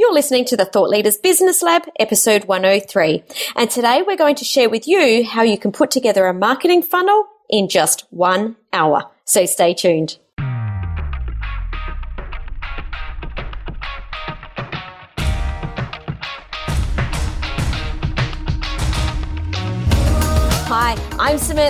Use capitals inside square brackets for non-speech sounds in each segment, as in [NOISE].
You're listening to the Thought Leaders Business Lab, episode 103. And today we're going to share with you how you can put together a marketing funnel in just one hour. So stay tuned.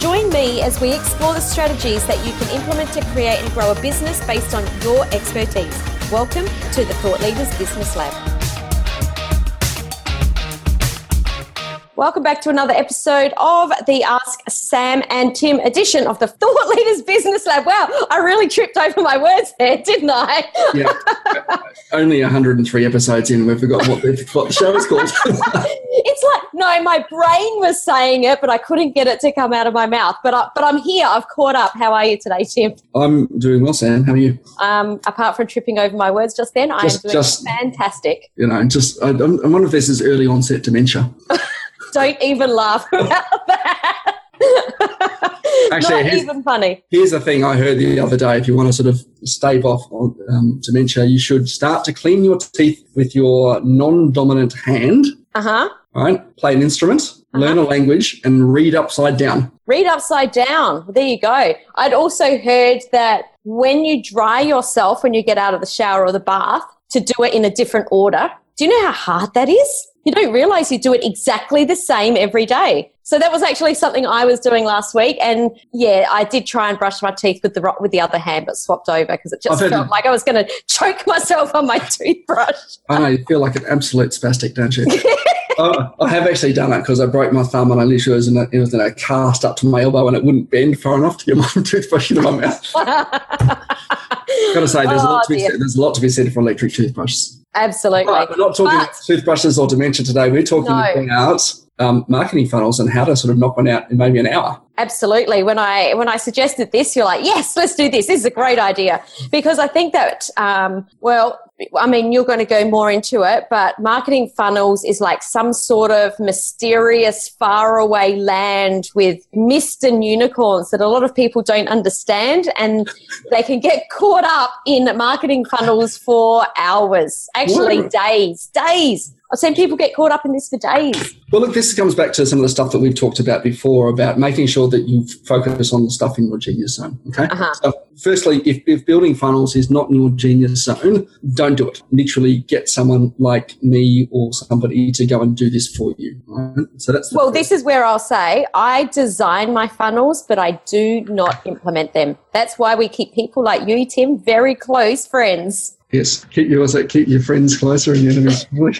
Join me as we explore the strategies that you can implement to create and grow a business based on your expertise. Welcome to the Thought Leaders Business Lab. Welcome back to another episode of the Ask Sam and Tim edition of the Thought Leaders Business Lab. Wow, I really tripped over my words there, didn't I? yeah, [LAUGHS] only 103 episodes in, we've forgotten what the, what the show is called. [LAUGHS] it's like no, my brain was saying it, but I couldn't get it to come out of my mouth. But I, but I'm here. I've caught up. How are you today, Tim? I'm doing well, Sam. How are you? Um, apart from tripping over my words just then, I am doing just, fantastic. You know, just I, I wonder if this is early onset dementia. [LAUGHS] Don't even laugh [LAUGHS] about that. Actually, not even funny. Here's the thing I heard the other day. If you want to sort of stave off um, dementia, you should start to clean your teeth with your non-dominant hand. Uh huh. Right. Play an instrument, uh-huh. learn a language, and read upside down. Read upside down. There you go. I'd also heard that when you dry yourself when you get out of the shower or the bath, to do it in a different order. Do you know how hard that is? You don't realize you do it exactly the same every day. So that was actually something I was doing last week, and yeah, I did try and brush my teeth with the with the other hand, but swapped over because it just felt like I was going [LAUGHS] to choke myself on my toothbrush. I know you feel like an absolute spastic, don't you? [LAUGHS] I, I have actually done it because I broke my thumb and I literally was in a, it was in a cast up to my elbow and it wouldn't bend far enough to get my [LAUGHS] toothbrush into my mouth. Got to say, there's, oh, a lot to be oh, said, there's a lot to be said for electric toothbrushes. Absolutely. We're not talking but, toothbrushes or dementia today. We're talking no. about um, marketing funnels and how to sort of knock one out in maybe an hour. Absolutely. When I when I suggested this, you're like, yes, let's do this. This is a great idea because I think that um, well, I mean, you're going to go more into it, but marketing funnels is like some sort of mysterious, faraway land with mist and unicorns that a lot of people don't understand, and [LAUGHS] they can get caught up in marketing funnels for hours, actually days, days. I've seen people get caught up in this for days. Well, look, this comes back to some of the stuff that we've talked about before about making sure that you focus on the stuff in your genius zone. Okay. Uh-huh. So, firstly, if, if building funnels is not in your genius zone, don't do it. Literally get someone like me or somebody to go and do this for you. Right? So that's well, this is where I'll say I design my funnels, but I do not implement them. That's why we keep people like you, Tim, very close friends Yes, keep yours. Keep your friends closer and your enemies. [LAUGHS] what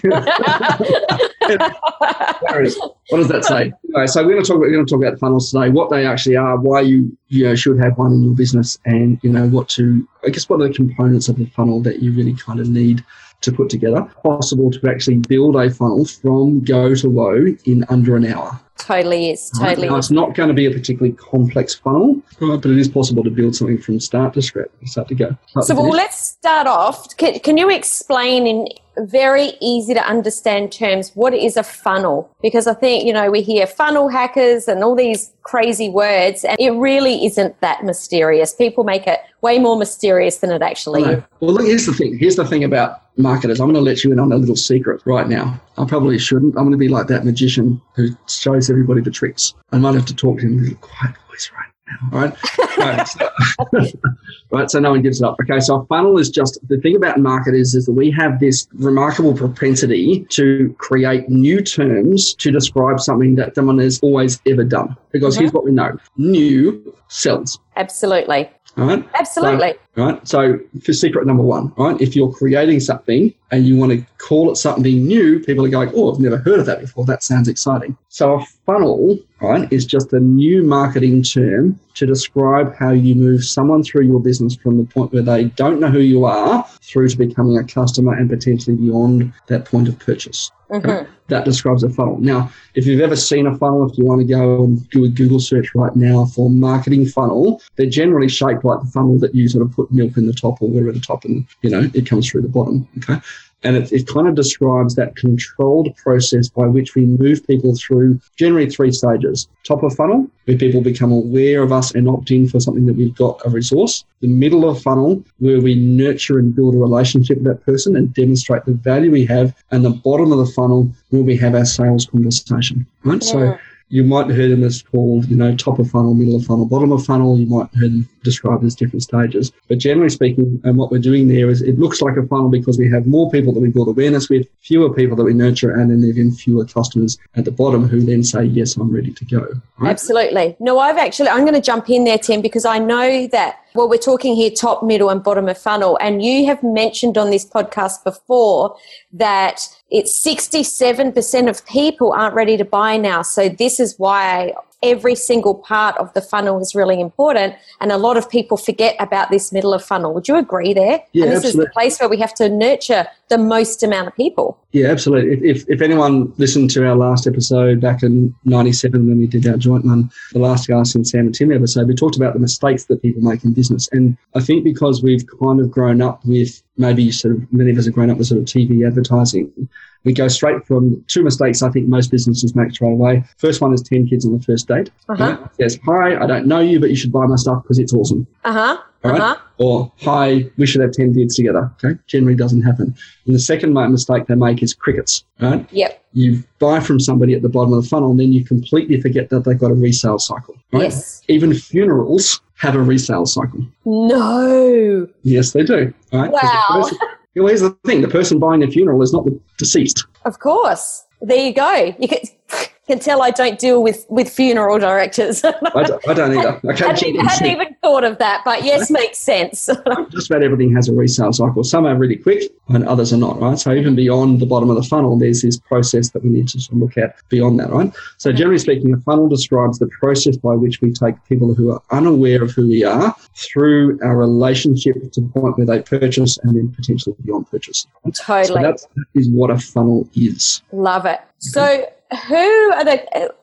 does that say? So we're going to talk. About, we're going to talk about funnels today. What they actually are, why you you know, should have one in your business, and you know what to. I guess what are the components of the funnel that you really kind of need to put together. Possible to actually build a funnel from go to low in under an hour. Totally is. Totally. Right? Now, it's not going to be a particularly complex funnel, right, but it is possible to build something from start to scratch, start to go. Start so, to well, let's start off. Can, can you explain in very easy to understand terms what is a funnel? Because I think, you know, we hear funnel hackers and all these crazy words, and it really isn't that mysterious. People make it way more mysterious than it actually is. Well, look, here's the thing. Here's the thing about marketers. I'm going to let you in on a little secret right now. I probably shouldn't. I'm going to be like that magician who shows everybody the tricks. I might have to talk to him in a little quiet voice right right. right, so, [LAUGHS] right. So no one gives it up. Okay. So a funnel is just the thing about marketers is that we have this remarkable propensity to create new terms to describe something that someone has always ever done. Because mm-hmm. here's what we know: new sells. Absolutely. Right? Absolutely. So, right. So for secret number one, right? If you're creating something and you want to call it something new, people are going, Oh, I've never heard of that before. That sounds exciting. So funnel, right, is just a new marketing term to describe how you move someone through your business from the point where they don't know who you are through to becoming a customer and potentially beyond that point of purchase. Mm-hmm. That describes a funnel. Now, if you've ever seen a funnel, if you want to go and do a Google search right now for marketing funnel, they're generally shaped like the funnel that you sort of put milk in the top or water at the top and, you know, it comes through the bottom. Okay. And it, it kind of describes that controlled process by which we move people through generally three stages. Top of funnel, where people become aware of us and opt in for something that we've got a resource. The middle of funnel, where we nurture and build a relationship with that person and demonstrate the value we have. And the bottom of the funnel, where we have our sales conversation. Right. Yeah. So you might have heard them as called, you know, top of funnel, middle of funnel, bottom of funnel. You might have heard them described as different stages. But generally speaking, and what we're doing there is it looks like a funnel because we have more people that we build awareness with, fewer people that we nurture, and then even fewer customers at the bottom who then say, yes, I'm ready to go. Right? Absolutely. No, I've actually, I'm going to jump in there, Tim, because I know that, well, we're talking here top, middle, and bottom of funnel. And you have mentioned on this podcast before that it's 67% of people aren't ready to buy now. So this is why every single part of the funnel is really important. And a lot of people forget about this middle of funnel. Would you agree there? Yeah, and this is the place where we have to nurture the most amount of people. Yeah, absolutely. If, if, if anyone listened to our last episode back in 97 when we did our joint one, the last Ask and Sam and Tim episode, we talked about the mistakes that people make in business. And I think because we've kind of grown up with maybe sort of many of us have grown up with sort of TV advertising, we go straight from two mistakes I think most businesses make straight away. First one is 10 kids on the first date. Uh-huh. Right? Says, hi, I don't know you, but you should buy my stuff because it's awesome. Uh huh. All right. Uh huh. Or, hi, we should have 10 kids together. Okay. Generally doesn't happen. And the second mistake they make is crickets. Right. Yep. You buy from somebody at the bottom of the funnel, and then you completely forget that they've got a resale cycle. Right. Yes. Even funerals have a resale cycle. No. Yes, they do. Right. the Wow. person- well, here's the thing: the person buying a funeral is not the deceased. Of course. There you go. You can, [LAUGHS] can tell I don't deal with, with funeral directors. [LAUGHS] I don't, I don't either. I hadn't, even, hadn't even thought of that, but yes, makes sense. [LAUGHS] just about everything has a resale cycle. Some are really quick and others are not, right? So even beyond the bottom of the funnel, there's this process that we need to look at beyond that, right? So generally speaking, a funnel describes the process by which we take people who are unaware of who we are through our relationship to the point where they purchase and then potentially beyond purchase. right? Totally. that's, that is what a funnel is. Love it. So, who are the,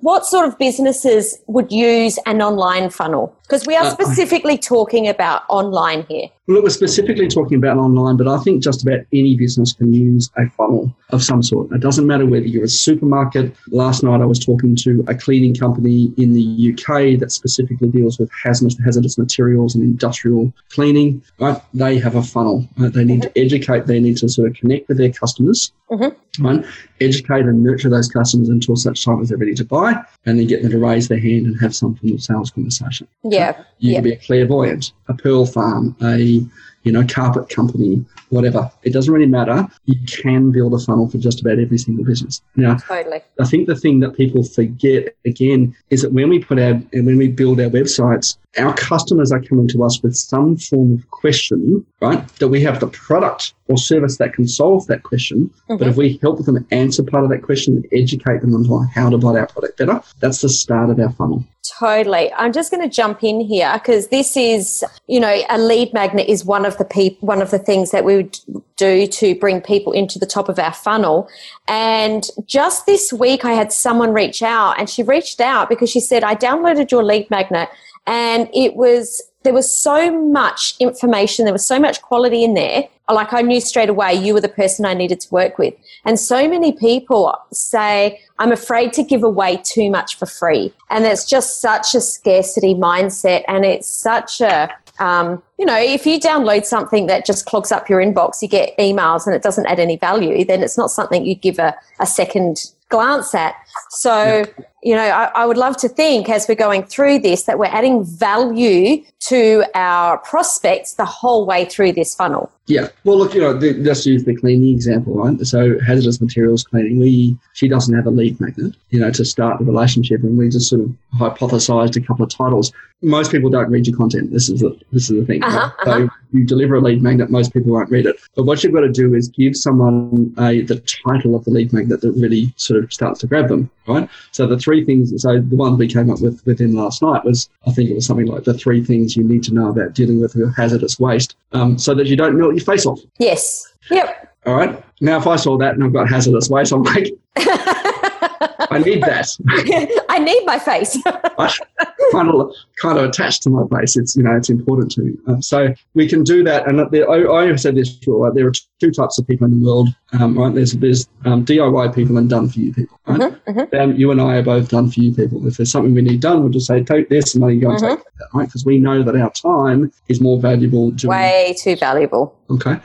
what sort of businesses would use an online funnel? Because we are Uh, specifically talking about online here. Well, we're specifically talking about online, but I think just about any business can use a funnel of some sort. It doesn't matter whether you're a supermarket. Last night I was talking to a cleaning company in the UK that specifically deals with hazardous, hazardous materials and industrial cleaning. Right? They have a funnel. Right? They need to educate. They need to sort of connect with their customers. Mhm. Right? Educate and nurture those customers until such time as they're ready to buy, and then get them to raise their hand and have some form of sales conversation. Yeah. You Yeah. can be a clairvoyant, a pearl farm, a you know carpet company, whatever. It doesn't really matter. You can build a funnel for just about every single business. Now, Totally. I think the thing that people forget again is that when we put our and when we build our websites, our customers are coming to us with some form of question, right? That we have the product or service that can solve that question. But Mhm. if we help them answer part of that question and educate them on how to buy our product better, that's the start of our funnel. Totally. I'm just going to jump in here because this is, you know, a lead magnet is one of the peop- one of the things that we would do to bring people into the top of our funnel. And just this week, I had someone reach out, and she reached out because she said, "I downloaded your lead magnet, and it was there was so much information, there was so much quality in there. Like I knew straight away you were the person I needed to work with. And so many people say, I'm afraid to give away too much for free. And it's just such a scarcity mindset. And it's such a, um, you know, if you download something that just clogs up your inbox, you get emails and it doesn't add any value, then it's not something you give a, a second glance at. So, you know, I, I would love to think as we're going through this that we're adding value to our prospects the whole way through this funnel. Yeah. Well, look, you know, the, let's use the cleaning example, right? So hazardous materials cleaning, we she doesn't have a lead magnet, you know, to start the relationship, and we just sort of hypothesized a couple of titles. Most people don't read your content. This is the this is the thing. Uh-huh, right? So you deliver a lead magnet, most people won't read it. But what you've got to do is give someone a the title of the lead magnet that really sort of starts to grab them, right? So the three things. So the one we came up with within last night was, I think it was something like the three things you need to know about dealing with hazardous waste, um, so that you don't melt your face off. Yes. Yep. All right. Now, if I saw that and I've got hazardous waste, I'm like, [LAUGHS] I need that. [LAUGHS] I need my face. [LAUGHS] Kind of kind of attached to my face. It's you know it's important to me. Um, so we can do that. And there, I, I said this before. Right? There are two types of people in the world. Um, right? There's there's um, DIY people and done for you people. Right? Mm-hmm, mm-hmm. You and I are both done for you people. If there's something we need done, we'll just say take this and then you go and mm-hmm. take that. Right? Because we know that our time is more valuable. Way too valuable. Okay.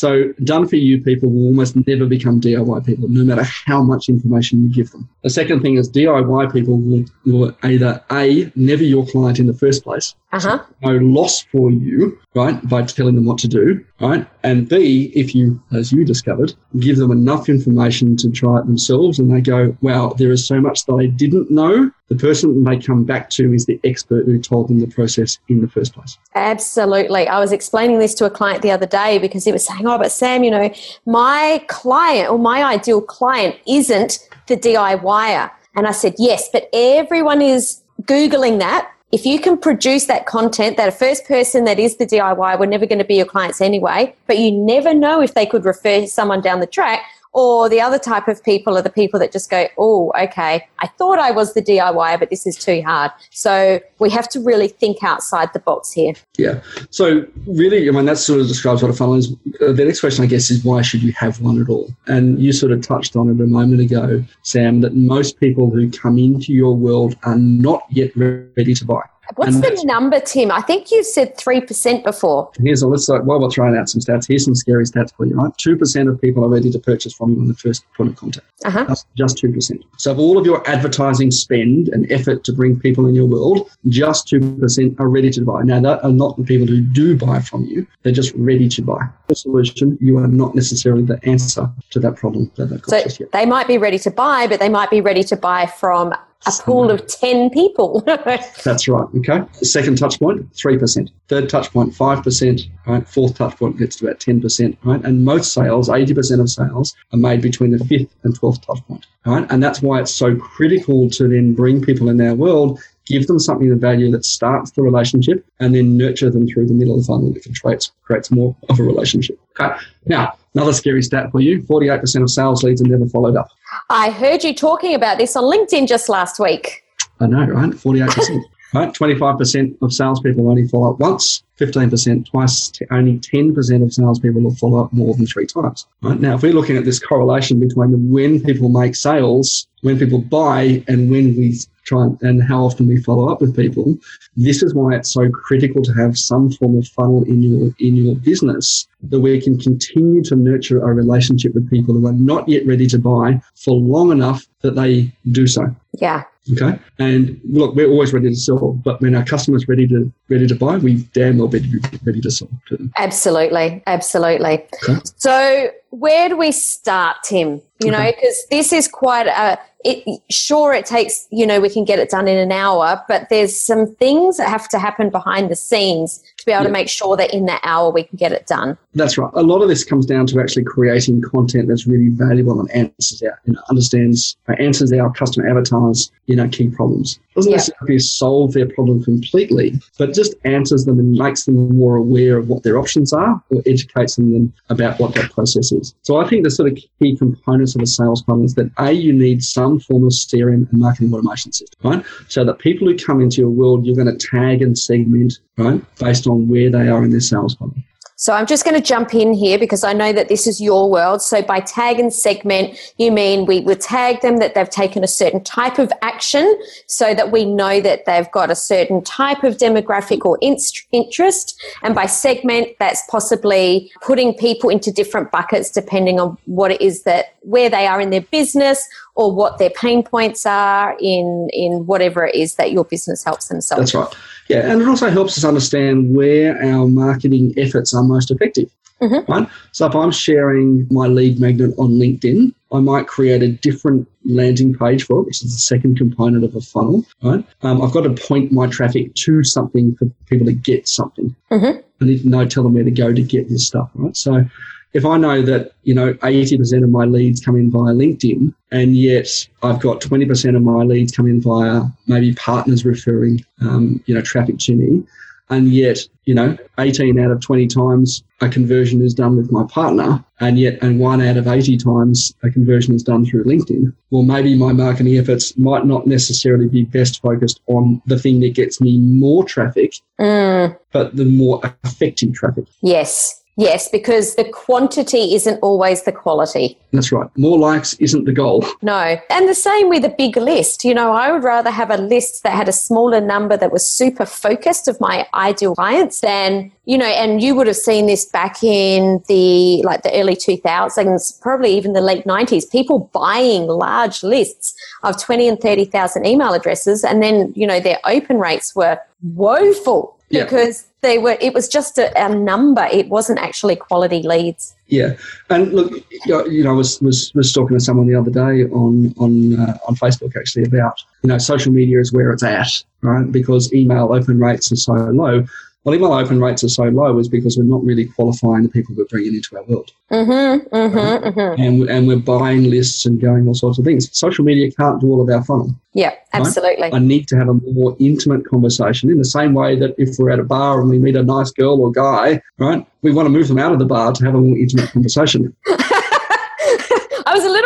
So done for you people will almost never become DIY people, no matter how much information you give them. The second thing is DIY people will, will either A, never your client in the first place, uh-huh. no loss for you, right, by telling them what to do, right? And B, if you, as you discovered, give them enough information to try it themselves and they go, wow, there is so much that I didn't know, the person they come back to is the expert who told them the process in the first place. Absolutely. I was explaining this to a client the other day because he was saying, oh, but Sam, you know, my client or my ideal client isn't the DIYer. And I said, yes, but everyone is Googling that if you can produce that content that a first person that is the DIY, we're never going to be your clients anyway, but you never know if they could refer someone down the track. Or the other type of people are the people that just go, oh, okay, I thought I was the DIY, but this is too hard. So we have to really think outside the box here. Yeah. So really, I mean, that sort of describes what a funnel is. Uh, the next question, I guess, is why should you have one at all? And you sort of touched on it a moment ago, Sam, that most people who come into your world are not yet ready to buy. What's and the number, Tim? I think you said 3% before. Here's a list. While we're throwing out some stats, here's some scary stats for you, right? 2% of people are ready to purchase from you on the first point of contact. Uh-huh. That's just 2%. So, of all of your advertising spend and effort to bring people in your world, just 2% are ready to buy. Now, that are not the people who do buy from you, they're just ready to buy. The solution, you are not necessarily the answer to that problem that they've got so They might be ready to buy, but they might be ready to buy from a pool of 10 people. [LAUGHS] That's right. Okay. The second touch point, 3%. Third touch point, 5%. Right. Fourth touch point gets to about 10%. Right. And most sales, 80% of sales, are made between the fifth and 12th touch point. Right. And that's why it's so critical to then bring people in their world give them something of value that starts the relationship and then nurture them through the middle of the funnel that creates, creates more of a relationship. Okay. Now, another scary stat for you 48% of sales leads are never followed up. I heard you talking about this on LinkedIn just last week. I know, right? 48%. [LAUGHS] right? 25% of salespeople only follow up once, 15% twice, only 10% of salespeople will follow up more than three times. Right? Now, if we're looking at this correlation between when people make sales, when people buy, and when we try and how often we follow up with people. This is why it's so critical to have some form of funnel in your in your business that we can continue to nurture a relationship with people who are not yet ready to buy for long enough that they do so. Yeah. Okay. And look, we're always ready to sell, but when our customers ready to ready to buy, we damn well better be ready to sell to them. Absolutely, absolutely. Okay. So where do we start, Tim? You okay. know, because this is quite a it, sure it takes you know we can get it done in an hour but there's some things that have to happen behind the scenes to be able yeah. to make sure that in that hour we can get it done that's right a lot of this comes down to actually creating content that's really valuable and answers our you know, understands uh, answers our customer avatars you know key problems doesn't yeah. necessarily solve their problem completely but just answers them and makes them more aware of what their options are or educates them about what that process is so i think the sort of key components of a sales funnel is that a you need some some form of CRM and marketing automation system, right? So that people who come into your world, you're going to tag and segment, right, based on where they are in their sales funnel. So I'm just going to jump in here because I know that this is your world. So by tag and segment, you mean we would tag them that they've taken a certain type of action so that we know that they've got a certain type of demographic or interest. And by segment, that's possibly putting people into different buckets depending on what it is that where they are in their business or what their pain points are in in whatever it is that your business helps them solve. That's right. Yeah, and it also helps us understand where our marketing efforts are most effective. Mm-hmm. Right? So if I'm sharing my lead magnet on LinkedIn, I might create a different landing page for it, which is the second component of a funnel. Right? Um, I've got to point my traffic to something for people to get something. Mm-hmm. I need to know, tell them where to go to get this stuff. Right? So if I know that, you know, 80% of my leads come in via LinkedIn and yet I've got 20% of my leads come in via maybe partners referring, um, you know, traffic to me, and yet you know 18 out of 20 times a conversion is done with my partner and yet and one out of 80 times a conversion is done through linkedin well maybe my marketing efforts might not necessarily be best focused on the thing that gets me more traffic Mm, but the more effective traffic yes. Yes, because the quantity isn't always the quality. that's right more likes isn't the goal [LAUGHS] No. And the same with a big list. You know, I would rather have a list that had a smaller number that was super focused of my ideal clients than, you know, and you would have seen this back in the like the early 2000s, probably even the late 90s, people buying large lists of 20 and 30,000 email addresses and then, you know, their open rates were woeful Yeah. because they were it was just a, a number. It wasn't actually quality leads. Yeah, and look, you know, you know, I was, was was talking to someone the other day on on uh, on Facebook actually about you know social media is where it's at, right? Because email open rates are so low. Well, email open rates are so low is because we're not really qualifying the people we're bringing into our world, Mhm. Mhm. Mhm. and and we're buying lists and going all sorts of things. Social media can't do all of our funnel. Yeah, absolutely. I need to have a more intimate conversation in the same way that if we're at a bar and we meet a nice girl or guy, right, we want to move them out of the bar to have a more intimate conversation. [LAUGHS]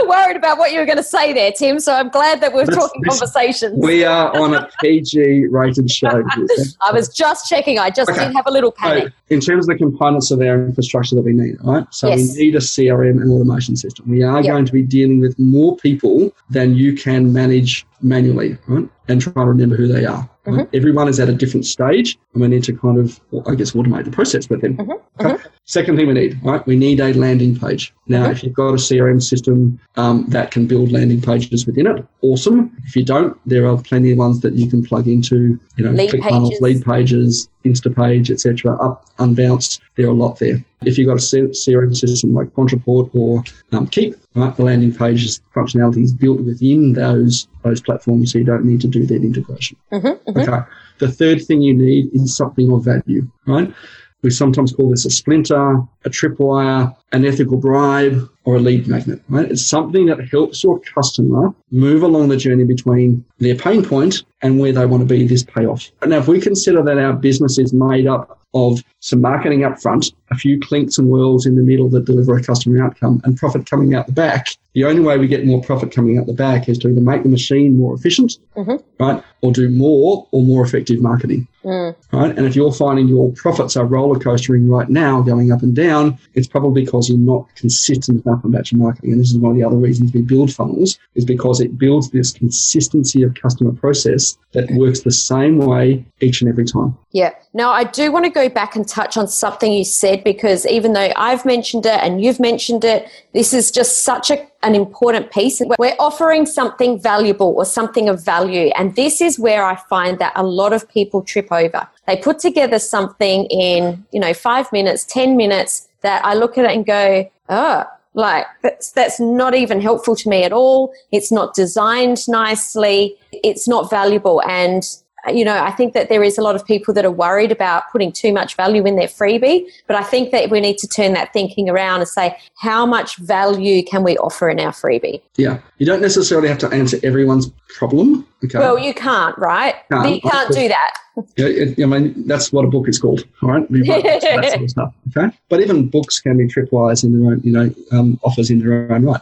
I was a little worried about what you were going to say there, Tim. So I'm glad that we're That's- talking this- conversations. We are on a PG rated show. [LAUGHS] I was just checking. I just Okay. did have a little So, panic. in terms of the components of our infrastructure that we need, right? So Yes. we need a CRM and automation system. We are Yep. going to be dealing with more people than you can manage manually, right? And try to remember who they are. Mm-hmm. Everyone is at a different stage, and we need to kind of, well, I guess, automate the process with them. Mm-hmm. Okay. Second thing we need, right? We need a landing page. Now, Mhm. if you've got a CRM system um, that can build landing pages within it, awesome. If you don't, there are plenty of ones that you can plug into, you know, Lead ClickFunnels, pages. lead pages, Instapage, etc. Up, unbounced, there are a lot there. If you've got a CRM system like Ontraport or um, Keap, right, the landing pages functionality is built within those those platforms, so you don't need to do that integration. Mhm, mhm. Okay. The third thing you need is something of value, right? We sometimes call this a splinter, a tripwire, an ethical bribe, or a lead magnet, right? It's something that helps your customer move along the journey between their pain point and where they want to be this payoff. Now, if we consider that our business is made up of some marketing up front, a few clinks and whirls in the middle that deliver a customer outcome, and profit coming out the back, the only way we get more profit coming out the back is to either make the machine more efficient, Mhm. right, or do more or more effective marketing Mm. right? And if you're finding your profits are roller coastering right now, going up and down, it's probably because you're not consistent enough about your marketing. And this is one of the other reasons we build funnels, is because it builds this consistency of customer process that works the same way each and every time. Yeah. Now, I do want to go back and touch on something you said because even though I've mentioned it and you've mentioned it, this is just such a, an important piece. We're offering something valuable or something of value. And this is where I find that a lot of people trip over. They put together something in, you know, five minutes, 10 minutes that I look at it and go, oh, like that's that's not even helpful to me at all. It's not designed nicely. It's not valuable. And you know, I think that there is a lot of people that are worried about putting too much value in their freebie. But I think that we need to turn that thinking around and say, how much value can we offer in our freebie? Yeah. You don't necessarily have to answer everyone's problem. Okay. Well, you can't, right? Can't. you can't do that. [LAUGHS] Yeah, I mean, that's what a book is called, all right? We write books and that sort of stuff, okay? But even books can be tripwires in their own, you know, um, offers in their own right.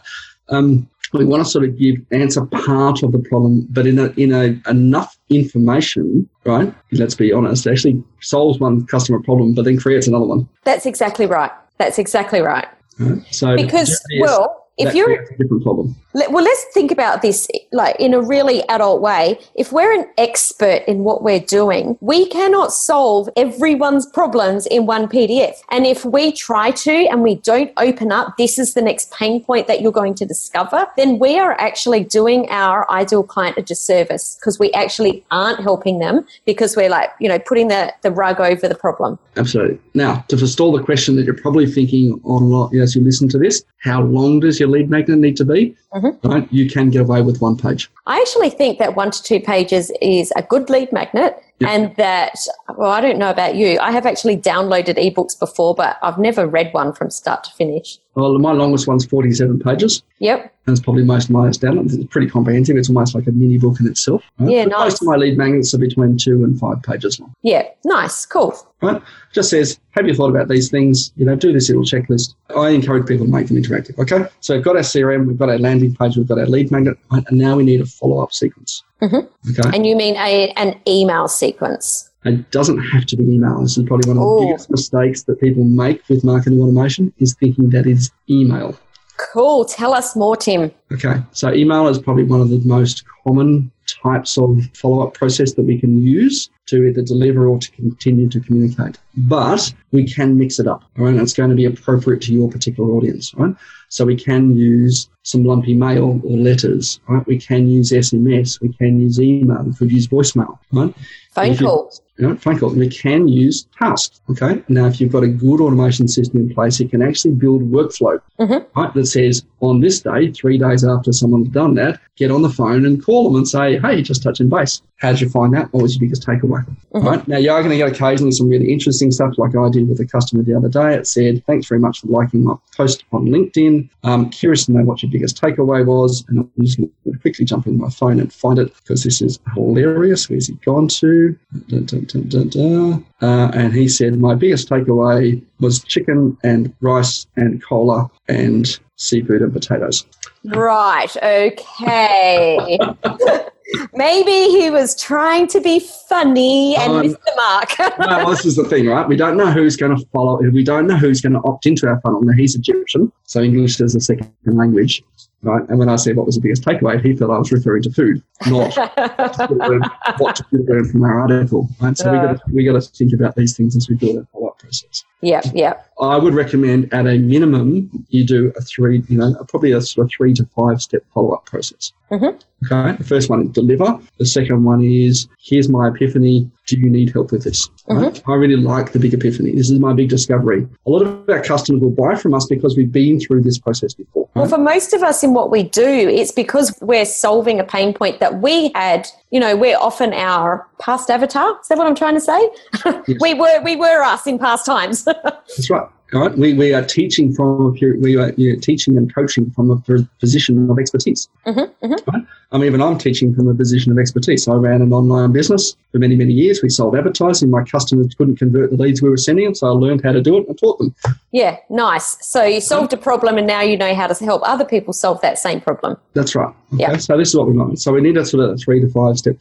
Um, we want to sort of give answer part of the problem, but in a in a enough information, right? Let's be honest, actually solves one customer problem, but then creates another one. That's exactly right. That's exactly right. Right? So Because, well, if you're a different problem. Well, let's think about this like in a really adult way. If we're an expert in what we're doing, we cannot solve everyone's problems in one PDF. And if we try to and we don't open up, this is the next pain point that you're going to discover, then we are actually doing our ideal client a disservice because we actually aren't helping them because we're like, you know, putting the, the rug over the problem. Absolutely. Now, to forestall the question that you're probably thinking on a lot as you listen to this, how long does your lead magnet need to be? Mm-hmm. Right? You can get away with one page. I actually think that one to two pages is a good lead magnet. And that, well, I don't know about you. I have actually downloaded ebooks before, but I've never read one from start to finish. Well, my longest one's 47 pages. Yep. And it's probably most of my downloads. It's pretty comprehensive. It's almost like a mini book in itself. Right? Yeah, But nice. Most of my lead magnets are between two and five pages long. Yeah, nice, cool. Right? Just says, have you thought about these things? You know, do this little checklist. I encourage people to make them interactive. Okay. So we've got our CRM, we've got our landing page, we've got our lead magnet, and now we need a follow up sequence. Mhm. Okay. And you mean a, an email sequence? It doesn't have to be email. This is probably one of the Ooh. biggest mistakes that people make with marketing automation is thinking that is email. Cool. Tell us more, Tim. Okay, so email is probably one of the most common types of follow up process that we can use to either deliver or to continue to communicate. But we can mix it up, all right? And it's going to be appropriate to your particular audience, right? So we can use some lumpy mail or letters, right? We can use SMS, we can use email, we could use voicemail, right? Phone If you- know, phone call. We can use tasks. Okay. Now, if you've got a good automation system in place, it can actually build workflow, Mhm. right? That says on this day, three days after someone's done that, get on the phone and call them and say, "Hey, just touching base. How did you find that? What was your biggest takeaway?" Mhm. Right now, you are going to get occasionally some really interesting stuff, like I did with a customer the other day. It said, "Thanks very much for liking my post on LinkedIn. Um, curious to know what your biggest takeaway was." And I'm just going to quickly jump into my phone and find it because this is hilarious. Where's he gone to? Uh, and he said, My biggest takeaway was chicken and rice and cola and seafood and potatoes. Right. Okay. [LAUGHS] Maybe he was trying to be funny and Um, missed the mark. no, [LAUGHS] well, this is the thing, right? We don't know who's going to follow. We don't know who's going to opt into our funnel. Now, he's Egyptian, so English is a second language, right? And when I said what was the biggest takeaway, he thought I was referring to food, not [LAUGHS] what to learn from our article, right? So we got to we got to think about these things as we do our follow-up process. Yep. Yep. I would recommend at a minimum you do a three, you know, probably a sort of three to five step follow up process. Mhm. Okay. The first one is deliver. The second one is here's my epiphany. Do you need help with this? Right? I really like the big epiphany. This is my big discovery. A lot of our customers will buy from us because we've been through this process before. Well, for most of us in what we do, it's because we're solving a pain point that we had. You know, we're often our past avatar. Is that what I'm trying to say? [LAUGHS] we were we were us in past times. [LAUGHS] That's right. Right? We, we are teaching from a we are teaching and coaching from a position of expertise. Mhm, Right? I mean, even I'm teaching from a position of expertise. I ran an online business for many, many years. We sold advertising. My customers couldn't convert the leads we were sending them, so I learned how to do it and taught them. yeah, nice. So you solved a problem, and now you know how to help other people solve that same problem. That's right. Okay. Yeah. So this is what we want. So we need a sort of three to five step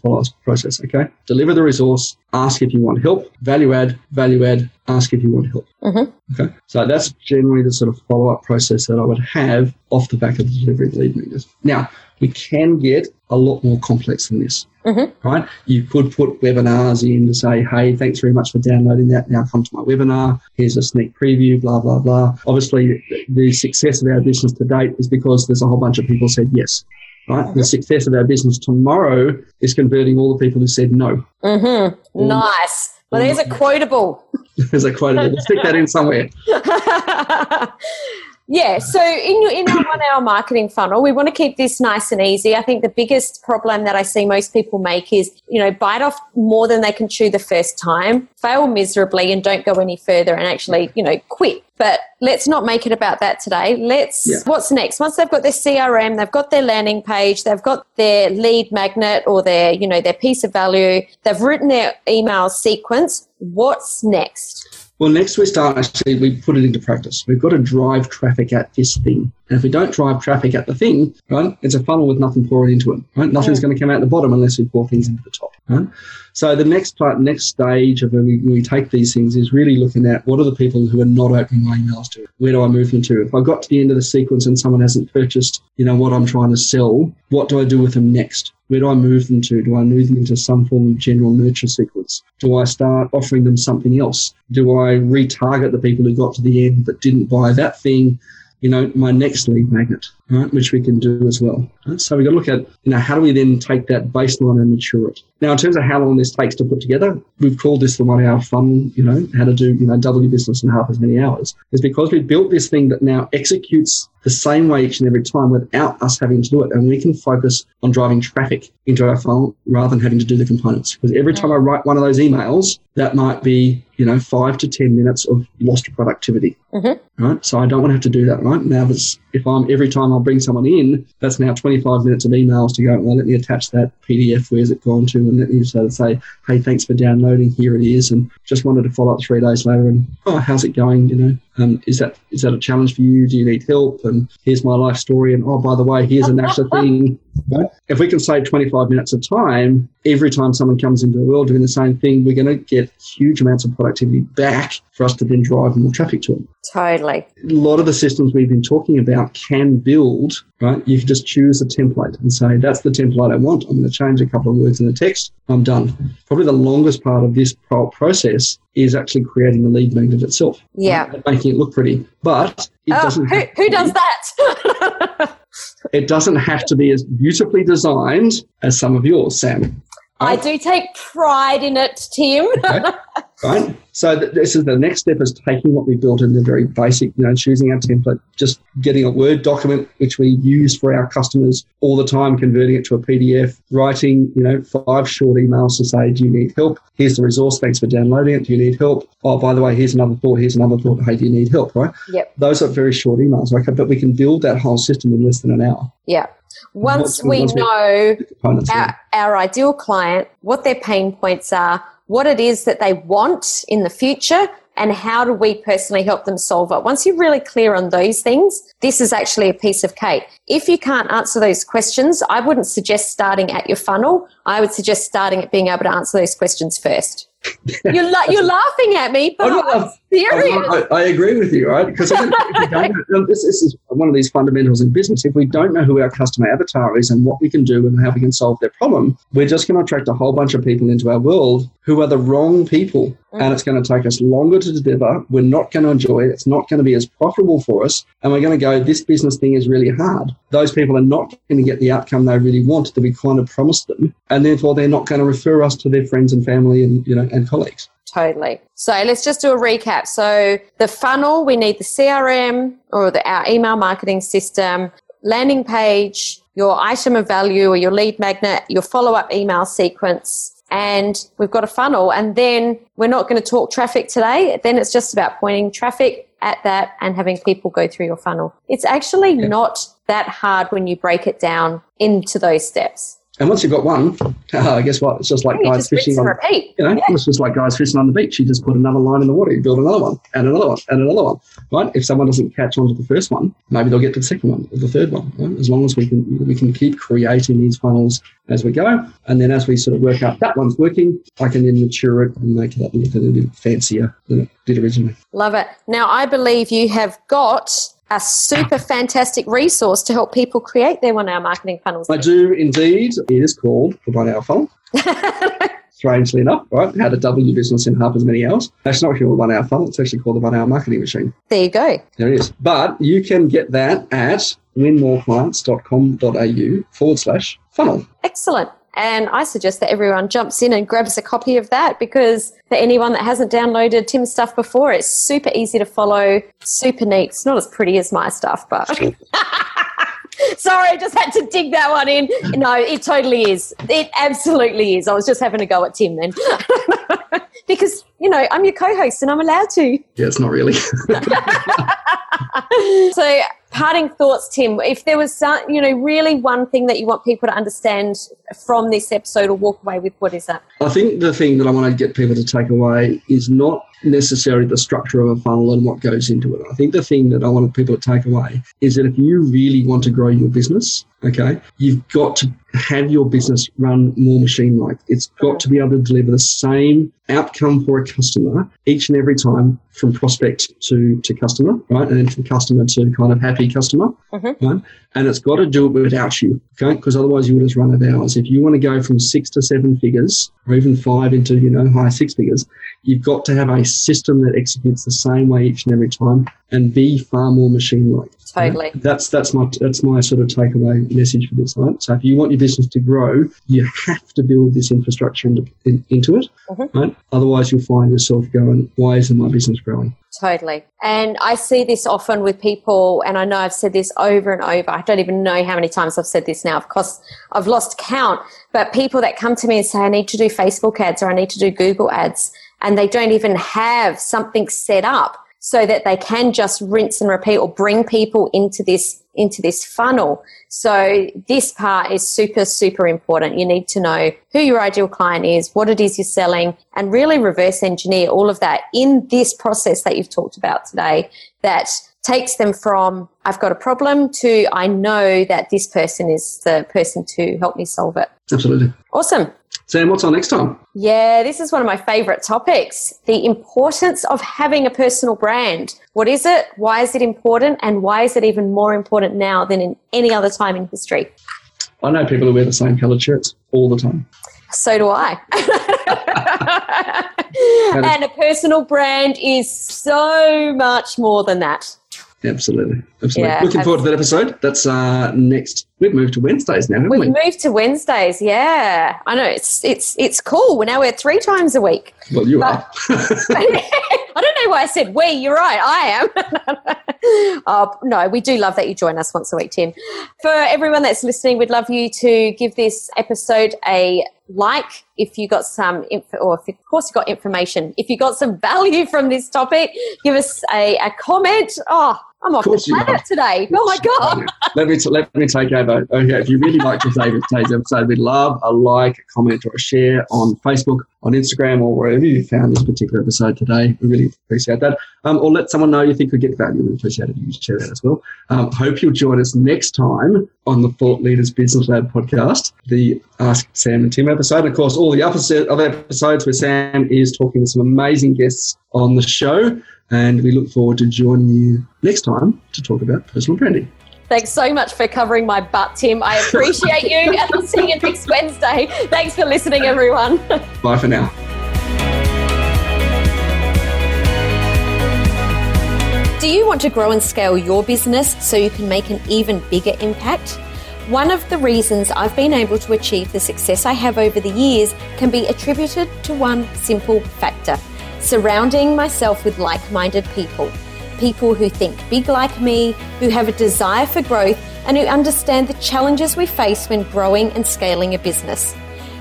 process. Okay. Deliver the resource. Ask if you want help. Value add. Value add. Ask if you want help. Mhm. Okay. So that's generally the sort of follow up process that I would have off the back of the delivery of lead magnets. Now we can get a lot more complex than this. Mhm. Right. You could put webinars in to say, hey, thanks very much for downloading that. Now come to my webinar. Here's a sneak preview, blah, blah, blah. Obviously, the success of our business to date is because there's a whole bunch of people said yes. Right. The success of our business tomorrow is converting all the people who said no. Mm-hmm. Mm. Nice. Well, there's a quotable. There's a quote. We'll stick that in somewhere. [LAUGHS] yeah. So in your in our one hour marketing funnel, we want to keep this nice and easy. I think the biggest problem that I see most people make is you know bite off more than they can chew the first time, fail miserably, and don't go any further, and actually you know quit. But let's not make it about that today. Let's Yeah. what's next? Once they've got their CRM, they've got their landing page, they've got their lead magnet or their, you know, their piece of value, they've written their email sequence. What's next? Well, next we start actually, we put it into practice. We've got to drive traffic at this thing. And if we don't drive traffic at the thing, right, it's a funnel with nothing pouring into it, right? Nothing's going to come out the bottom unless we pour things into the top, right? So the next part, next stage of when we, when we take these things is really looking at what are the people who are not opening my emails to? Where do I move them to? If I got to the end of the sequence and someone hasn't purchased, you know, what I'm trying to sell, what do I do with them next? Where do I move them to? Do I move them into some form of general nurture sequence? Do I start offering them something else? Do I retarget the people who got to the end but didn't buy that thing? You know, my next lead magnet, right, which we can do as well. Right? So we've got to look at, you know, how do we then take that baseline and mature it? Now, in terms of how long this takes to put together, we've called this the one hour fun, you know, how to do, you know, double your business in half as many hours. Is because we built this thing that now executes the same way each and every time without us having to do it. And we can focus on driving traffic into our funnel rather than having to do the components. Because every time I write one of those emails, that might be, you know, five to 10 minutes of lost productivity. Mm-hmm. Right. So I don't want to have to do that. Right. Now, that's, if I'm every time I'll bring someone in, that's now 25 minutes of emails to go, well, let me attach that PDF. Where's it gone to? And of say, hey, thanks for downloading. Here it is. And just wanted to follow up three days later and, oh, how's it going? You know, um, is that is that a challenge for you? Do you need help? And here's my life story. And oh, by the way, here's an extra thing. [LAUGHS] Right? If we can save 25 minutes of time every time someone comes into the world doing the same thing, we're going to get huge amounts of productivity back for us to then drive more traffic to them. Totally. A lot of the systems we've been talking about can build, right? You can just choose a template and say, that's the template I want. I'm going to change a couple of words in the text. I'm done. Probably the longest part of this process is actually creating the lead magnet itself. Yeah. Right? Making it look pretty. But it oh, doesn't. Who, who does that? it doesn't have to be as beautifully designed as some of yours, Sam. I do take pride in it, Tim. Okay. [LAUGHS] right. So th- this is the next step is taking what we built in the very basic, you know, choosing our template, just getting a Word document which we use for our customers all the time, converting it to a PDF, writing, you know, five short emails to say, do you need help? Here's the resource. Thanks for downloading it. Do you need help? Oh, by the way, here's another thought. Here's another thought. Hey, do you need help? Right. Yep. Those are very short emails. Okay, but we can build that whole system in less than an hour. Yeah. Once, we once know our, our ideal client, what their pain points are, what it is that they want in the future, and how do we personally help them solve it? Once you're really clear on those things, this is actually a piece of cake. If you can't answer those questions, I wouldn't suggest starting at your funnel. I would suggest starting at being able to answer those questions first. [LAUGHS] you're, la- you're laughing at me, but I'm I'm laugh- serious. I, I agree with you, right? Because I think if we don't [LAUGHS] know- this, this is one of these fundamentals in business. If we don't know who our customer avatar is and what we can do and how we can solve their problem, we're just going to attract a whole bunch of people into our world who are the wrong people. And mm. it's going to take us longer to deliver. We're not going to enjoy it. It's not going to be as profitable for us. And we're going to go, this business thing is really hard. Those people are not going to get the outcome they really want that we kind of promised them. And therefore, they're not going to refer us to their friends and family and, you know, and colleagues. Totally. So let's just do a recap. So the funnel, we need the CRM or the, our email marketing system, landing page, your item of value or your lead magnet, your follow up email sequence, and we've got a funnel. And then we're not going to talk traffic today. Then it's just about pointing traffic at that and having people go through your funnel. It's actually not that hard when you break it down into those steps. And once you've got one, [LAUGHS] uh, guess what? It's just like You guys just fishing on, repeat. you know, Yeah. it's just like guys fishing on the beach. You just put another line in the water, you build another one, and another one, and another one. Right? If someone doesn't catch on to the first one, maybe they'll get to the second one or the third one. Right? As long as we can, we can keep creating these funnels as we go, and then as we sort of work out that one's working, I can then mature it and make it look a little bit fancier than it did originally. Love it. Now, I believe you have got a super fantastic resource to help people create their one hour marketing funnels. I do indeed. It is called the One Hour Funnel. [LAUGHS] Strangely enough, right? How to double your business in half as many hours. That's not called One Hour Funnel. It's actually called the One Hour Marketing Machine. there you go. There it is. But you can get that at winmoreclients.com.au forward slash funnel. Excellent. And I suggest that everyone jumps in and grabs a copy of that because for anyone that hasn't downloaded Tim's stuff before, it's super easy to follow, super neat. It's not as pretty as my stuff, but [LAUGHS] sorry, I just had to dig that one in. No, it totally is. It absolutely is. I was just having a go at Tim then. [LAUGHS] because, you know, I'm your co host and I'm allowed to. Yeah, it's not really. [LAUGHS] So, parting thoughts, Tim. If there was, some, you know, really one thing that you want people to understand from this episode or walk away with, what is that? I think the thing that I want to get people to take away is not necessarily the structure of a funnel and what goes into it. I think the thing that I want people to take away is that if you really want to grow your business, okay, you've got to have your business run more machine like. It's got to be able to deliver the same outcome for a customer each and every time from prospect to, to customer, right? And then from customer to kind of happy customer, mm-hmm. right? And it's got to do it without you, okay? Because otherwise you will just run out of hours. If you want to go from six to seven figures or even five into, you know, high six figures, You've got to have a system that executes the same way each and every time and be far more machine like. Totally. Right? That's that's my that's my sort of takeaway message for this. Right? So if you want your business to grow, you have to build this infrastructure into, in, into it. Mm-hmm. Right? Otherwise, you'll find yourself going, "Why isn't my business growing?" Totally. And I see this often with people, and I know I've said this over and over. I don't even know how many times I've said this now. Of course, I've lost count. But people that come to me and say, I need to do Facebook ads or I need to do Google ads, and they don't even have something set up so that they can just rinse and repeat or bring people into this into this funnel. So this part is super super important. You need to know who your ideal client is, what it is you're selling, and really reverse engineer all of that in this process that you've talked about today that takes them from I've got a problem to I know that this person is the person to help me solve it. Absolutely. Awesome. Sam, what's on next time? Yeah, this is one of my favorite topics the importance of having a personal brand. What is it? Why is it important? And why is it even more important now than in any other time in history? I know people who wear the same coloured shirts all the time. So do I. [LAUGHS] [LAUGHS] and a personal brand is so much more than that. Absolutely. Absolutely. Yeah, Looking forward to that episode. That's uh, next. We've moved to Wednesdays now, haven't we've we? We've moved to Wednesdays. Yeah, I know. It's it's it's cool. We're now we're three times a week. Well, you but, are. [LAUGHS] [LAUGHS] I don't know why I said we. You're right. I am. [LAUGHS] oh, no, we do love that you join us once a week, Tim. For everyone that's listening, we'd love you to give this episode a like if you got some info, or if, of course you got information. If you got some value from this topic, give us a, a comment. Oh, I'm off the planet today. Oh my god! [LAUGHS] let me let me take over. Okay, if you really like today's episode, we'd love a like, a comment, or a share on Facebook, on Instagram, or wherever you found this particular episode today. We really appreciate that. Um, or let someone know you think could get value. We appreciate it. If you share that as well. Um, hope you'll join us next time on the Thought Leaders Business Lab podcast, the Ask Sam and Tim episode. And of course, all the other episodes where Sam is talking to some amazing guests on the show. And we look forward to joining you next time to talk about personal branding. Thanks so much for covering my butt, Tim. I appreciate you. and I'll see you next Wednesday. Thanks for listening, everyone. [LAUGHS] Bye for now. Do you want to grow and scale your business so you can make an even bigger impact? One of the reasons I've been able to achieve the success I have over the years can be attributed to one simple factor surrounding myself with like minded people. People who think big like me, who have a desire for growth, and who understand the challenges we face when growing and scaling a business.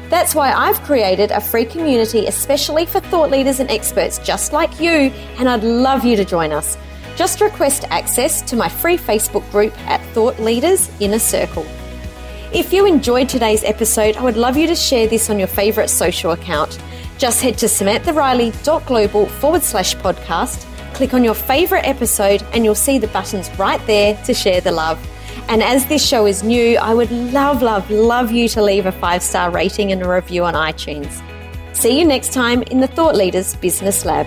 That's why I've created a free community especially for thought leaders and experts just like you, and I'd love you to join us. Just request access to my free Facebook group at Thought Leaders Inner Circle. If you enjoyed today's episode, I would love you to share this on your favourite social account. Just head to samanthariley.global forward slash podcast, click on your favourite episode, and you'll see the buttons right there to share the love. And as this show is new, I would love, love, love you to leave a five star rating and a review on iTunes. See you next time in the Thought Leaders Business Lab.